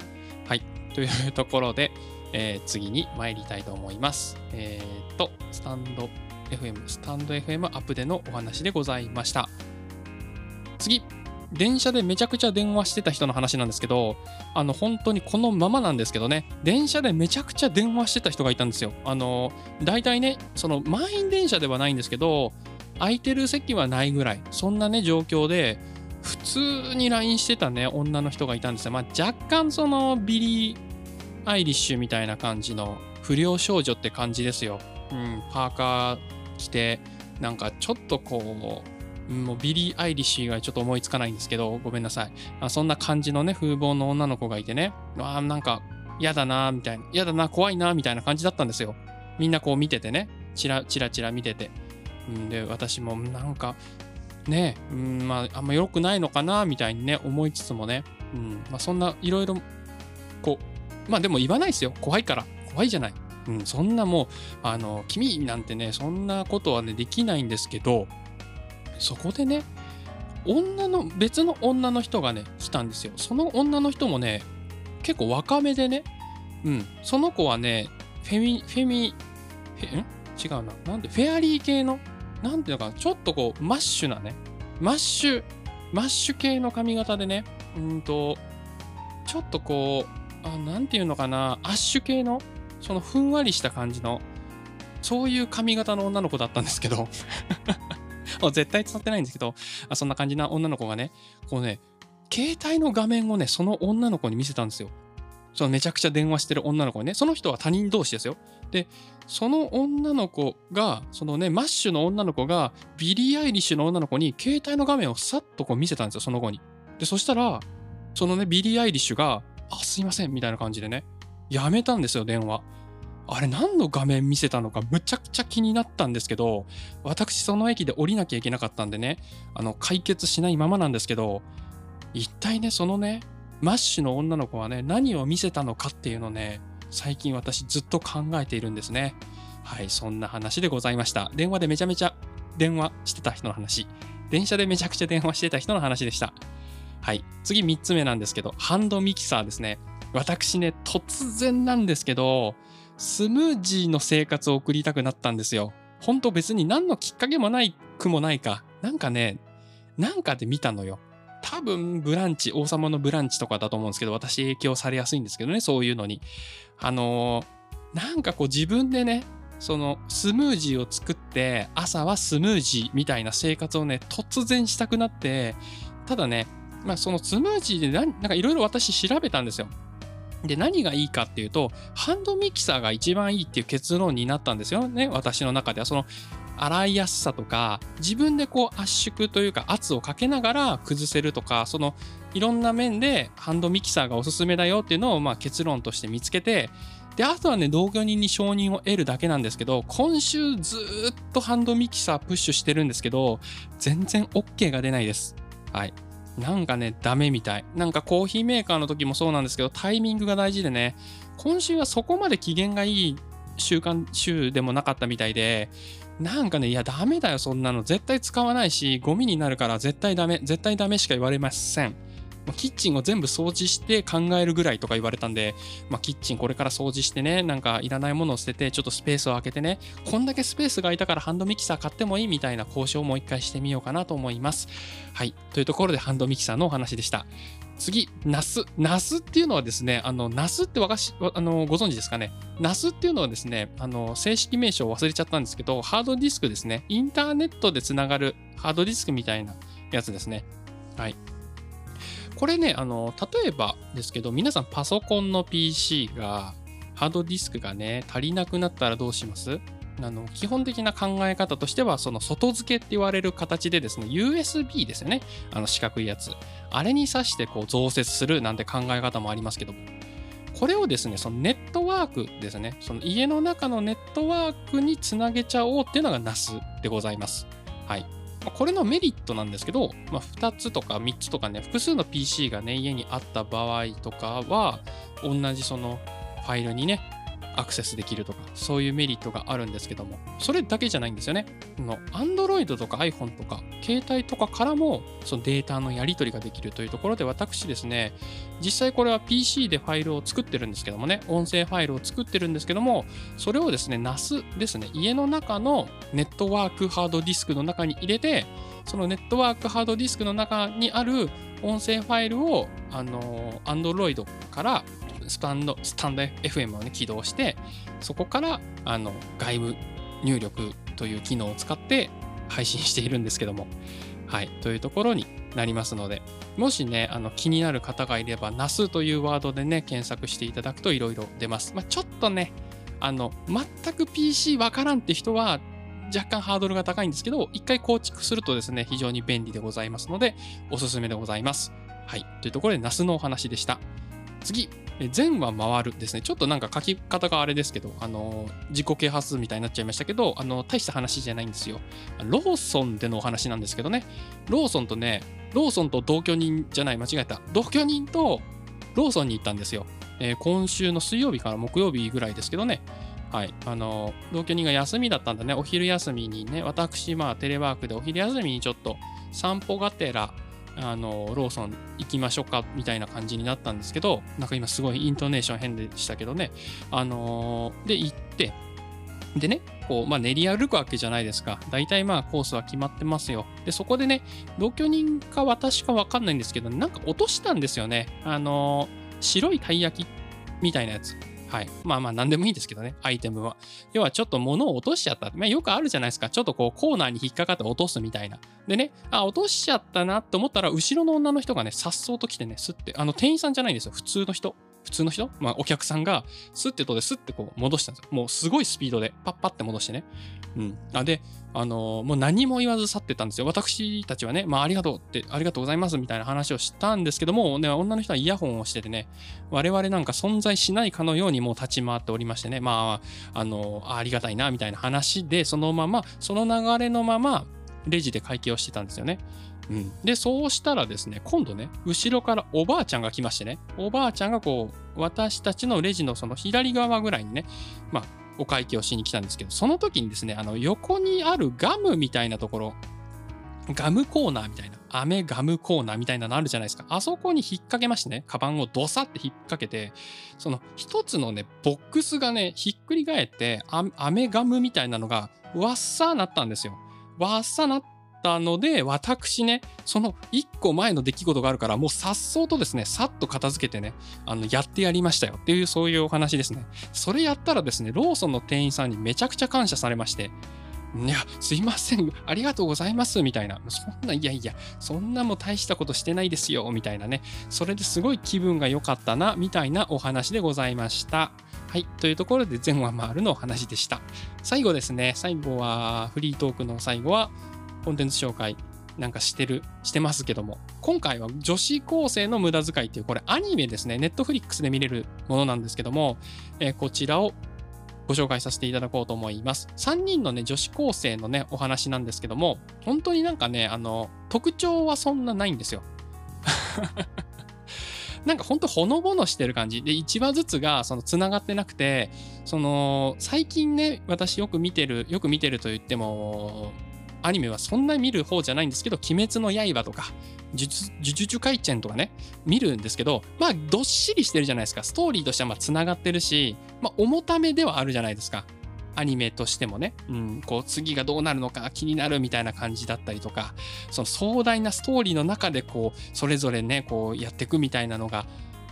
はい。というところで、えー次に参りたいと思います。えーっと、スタンド FM、スタンド FM アップでのお話でございました。次、電車でめちゃくちゃ電話してた人の話なんですけど、あの、本当にこのままなんですけどね、電車でめちゃくちゃ電話してた人がいたんですよ。あの、大体ね、その満員電車ではないんですけど、空いてる席はないぐらい、そんなね、状況で、普通に LINE してたね、女の人がいたんですよ。まあ、若干そのビリー・アイリッシュみたいな感じの不良少女って感じですよ。うん、パーカー着て、なんかちょっとこう、もうビリー・アイリッシュ以外ちょっと思いつかないんですけど、ごめんなさい。あそんな感じのね、風貌の女の子がいてね、あなんか嫌だな、みたいな、嫌だな、怖いな、みたいな感じだったんですよ。みんなこう見ててね、チラチラチラ見てて。んで、私もなんか、ね、うん、まあ、あんま良くないのかな、みたいにね、思いつつもね、うん、まあそんないろいろ、こう、まあでも言わないですよ。怖いから。怖いじゃない。うん、そんなもう、あの、君なんてね、そんなことはね、できないんですけど、そこでね、女の、別の女の人がね、来たんですよ。その女の人もね、結構若めでね、うん、その子はね、フェミ、フェミ、フェん？違うな。なんで、フェアリー系の、なんていうのかな、ちょっとこう、マッシュなね、マッシュ、マッシュ系の髪型でね、うんと、ちょっとこう、あなんていうのかな、アッシュ系の、そのふんわりした感じの、そういう髪型の女の子だったんですけど、絶対伝わってないんですけどあ、そんな感じな女の子がね、こうね、携帯の画面をね、その女の子に見せたんですよ。そのめちゃくちゃ電話してる女の子にね、その人は他人同士ですよ。で、その女の子が、そのね、マッシュの女の子が、ビリー・アイリッシュの女の子に携帯の画面をさっとこう見せたんですよ、その子に。で、そしたら、そのね、ビリー・アイリッシュが、あ、すいません、みたいな感じでね、やめたんですよ、電話。あれ何の画面見せたのかむちゃくちゃ気になったんですけど、私その駅で降りなきゃいけなかったんでね、あの、解決しないままなんですけど、一体ね、そのね、マッシュの女の子はね、何を見せたのかっていうのね、最近私ずっと考えているんですね。はい、そんな話でございました。電話でめちゃめちゃ電話してた人の話。電車でめちゃくちゃ電話してた人の話でした。はい、次3つ目なんですけど、ハンドミキサーですね。私ね、突然なんですけど、スムージーの生活を送りたくなったんですよ。ほんと別に何のきっかけもないくもないか。なんかね、なんかで見たのよ。多分、ブランチ、王様のブランチとかだと思うんですけど、私影響されやすいんですけどね、そういうのに。あのーなんかこう自分でね、そのスムージーを作って、朝はスムージーみたいな生活をね、突然したくなって、ただね、まあそのスムージーでなんなんかいろいろ私調べたんですよ。で、何がいいかっていうと、ハンドミキサーが一番いいっていう結論になったんですよね、私の中では。その、洗いやすさとか、自分でこう圧縮というか圧をかけながら崩せるとか、その、いろんな面でハンドミキサーがおすすめだよっていうのをまあ結論として見つけて、で、あとはね、同居人に承認を得るだけなんですけど、今週ずっとハンドミキサープッシュしてるんですけど、全然 OK が出ないです。はい。なんかね、ダメみたい。なんかコーヒーメーカーの時もそうなんですけど、タイミングが大事でね、今週はそこまで機嫌がいい週間、週でもなかったみたいで、なんかね、いや、ダメだよ、そんなの。絶対使わないし、ゴミになるから絶対ダメ。絶対ダメしか言われません。まあキッチンを全部掃除して考えるぐらいとか言われたんで、まあ、キッチンこれから掃除してね、なんかいらないものを捨てて、ちょっとスペースを空けてね、こんだけスペースが空いたからハンドミキサー買ってもいいみたいな交渉をもう一回してみようかなと思います。はい。というところでハンドミキサーのお話でした。次、ナス。ナスっていうのはですね、あの、ナスってわかし、あの、ご存知ですかね？ナスっていうのはですね、あの、正式名称を忘れちゃったんですけど、ハードディスクですね。インターネットでつながるハードディスクみたいなやつですね。はい。これね、あの、例えばですけど、皆さんパソコンの PC が、ハードディスクがね、足りなくなったらどうします？あの基本的な考え方としては、その外付けって言われる形でですね、USB ですよね。あの四角いやつ。あれに挿してこう増設するなんて考え方もありますけど、これをですね、そのネットワークですね、その家の中のネットワークにつなげちゃおうっていうのが NAS でございます。はい。まあこれのメリットなんですけど、まあ、2つとか3つとかね、複数の PC がね、家にあった場合とかは、同じそのファイルにね、アクセスできるとか、そういうメリットがあるんですけども、それだけじゃないんですよね。の Android とか iPhone とか、携帯とかからも、そのデータのやり取りができるというところで、私ですね、実際これは PC でファイルを作ってるんですけどもね、音声ファイルを作ってるんですけども、それをですね、NAS ですね、家の中のネットワークハードディスクの中に入れて、そのネットワークハードディスクの中にある音声ファイルを、あの、Android からスタンド、スタンド FM をね、起動して、そこから、あの、外部入力という機能を使って配信しているんですけども、はい、というところになりますので、もしね、あの気になる方がいれば、NAS というワードでね、検索していただくといろいろ出ます。まあ、ちょっとね、あの、全く PC わからんって人は、若干ハードルが高いんですけど、一回構築するとですね、非常に便利でございますので、おすすめでございます。はい。というところで、NAS のお話でした。次、え全は回るですね。ちょっとなんか書き方があれですけど、あの、自己啓発みたいになっちゃいましたけど、あの、大した話じゃないんですよ。ローソンでのお話なんですけどね、ローソンとね、ローソンと同居人じゃない、間違えた。同居人とローソンに行ったんですよ。えー今週の水曜日から木曜日ぐらいですけどね。はい。あの、同居人が休みだったんだね。お昼休みにね、私、まあ、テレワークでお昼休みにちょっと散歩がてら、あの、ローソン行きましょうか、みたいな感じになったんですけど、なんか今すごいイントネーション変でしたけどね。あので、行って、でね、こう、まあ、練り歩くわけじゃないですか。大体まあ、コースは決まってますよ。で、そこでね、同居人か私かわかんないんですけど、なんか落としたんですよね。あの白いたい焼きみたいなやつ。はい。まあまあ、何でもいいんですけどね、アイテムは。要はちょっと物を落としちゃった。まあよくあるじゃないですか。ちょっとこうコーナーに引っかかって落とすみたいな。でね、あ、落としちゃったなって思ったら、後ろの女の人がね、さっそうと来てね、すって、あの、店員さんじゃないんですよ。普通の人。普通の人？まあお客さんが、すってとですってこう戻したんですよ。もうすごいスピードで、パッパって戻してね。うん。あ、で、あのーもう何も言わず去ってたんですよ。私たちはね、まあありがとうって、ありがとうございますみたいな話をしたんですけども、ね、女の人はイヤホンをしててね、我々なんか存在しないかのようにもう立ち回っておりましてね、まあ、あの、あありがたいな、みたいな話で、そのまま、その流れのまま、レジで会計をしてたんですよね。うん。で、そうしたらですね、今度ね、後ろからおばあちゃんが来ましてね、おばあちゃんがこう、私たちのレジのその左側ぐらいにね、まあ、お会計をしに来たんですけど、その時にですね、あの、横にあるガムみたいなところ、ガムコーナーみたいな、飴ガムコーナーみたいなのあるじゃないですか。あそこに引っ掛けましてね、カバンをドサって引っ掛けて、その一つのね、ボックスがね、ひっくり返って、飴ガムみたいなのが、わっさーなったんですよ。わっさなったので、私ね、その一個前の出来事があるから、もうさっそうとですね、さっと片付けてね、あの、やってやりましたよっていう、そういうお話ですね。それやったらですね、ローソンの店員さんにめちゃくちゃ感謝されまして、いや、すいません、ありがとうございます、みたいな。そんな、いやいや、そんなも大したことしてないですよ、みたいなね。それですごい気分が良かったな、みたいなお話でございました。はい。というところで、前話回るのお話でした。最後ですね、最後は、フリートークの最後は、コンテンツ紹介なんかしてる、してますけども、今回は女子高生の無駄遣いっていう、これアニメですね、ネットフリックスで見れるものなんですけども、えーこちらをご紹介させていただこうと思います。3人のね、女子高生のね、お話なんですけども、本当になんかね、あの、特徴はそんなないんですよ。なんか本当ほのぼのしてる感じ。で、1話ずつがその繋がってなくて、その、最近ね、私よく見てる、よく見てると言っても、アニメはそんな見る方じゃないんですけど、鬼滅の刃とか、呪術呪術廻戦とかね、見るんですけど、まあ、どっしりしてるじゃないですか。ストーリーとしてはまあ繋がってるし、まあ、重ためではあるじゃないですか。アニメとしてもね、うん、こう次がどうなるのか気になるみたいな感じだったりとか、その壮大なストーリーの中でこう、それぞれね、こうやっていくみたいなのが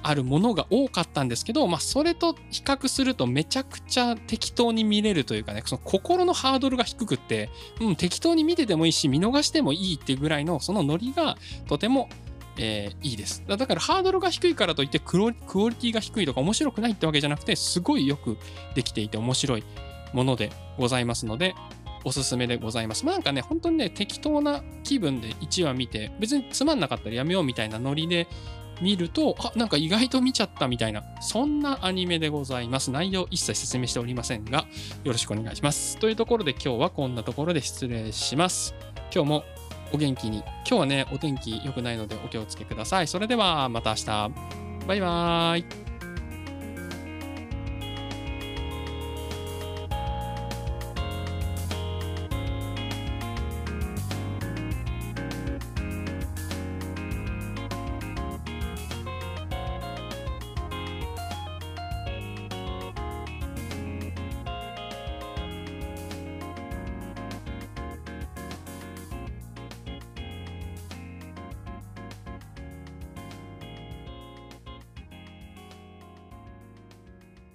あるものが多かったんですけど、まあそれと比較するとめちゃくちゃ適当に見れるというかね、その心のハードルが低くって、うん、適当に見ててもいいし、見逃してもいいっていうぐらいのそのノリがとてもえーいいです。だからハードルが低いからといってクオリクオリティが低いとか面白くないってわけじゃなくて、すごいよくできていて面白いものでございますので、おすすめでございます。まあなんかね、本当にね、適当な気分で1話見て、別につまんなかったらやめようみたいなノリで見ると、あ、なんか意外と見ちゃったみたいな、そんなアニメでございます。内容一切説明しておりませんが、よろしくお願いします。というところで今日はこんなところで失礼します。今日もお元気に。今日はね、お天気良くないのでお気をつけください。それではまた明日。バイバーイ。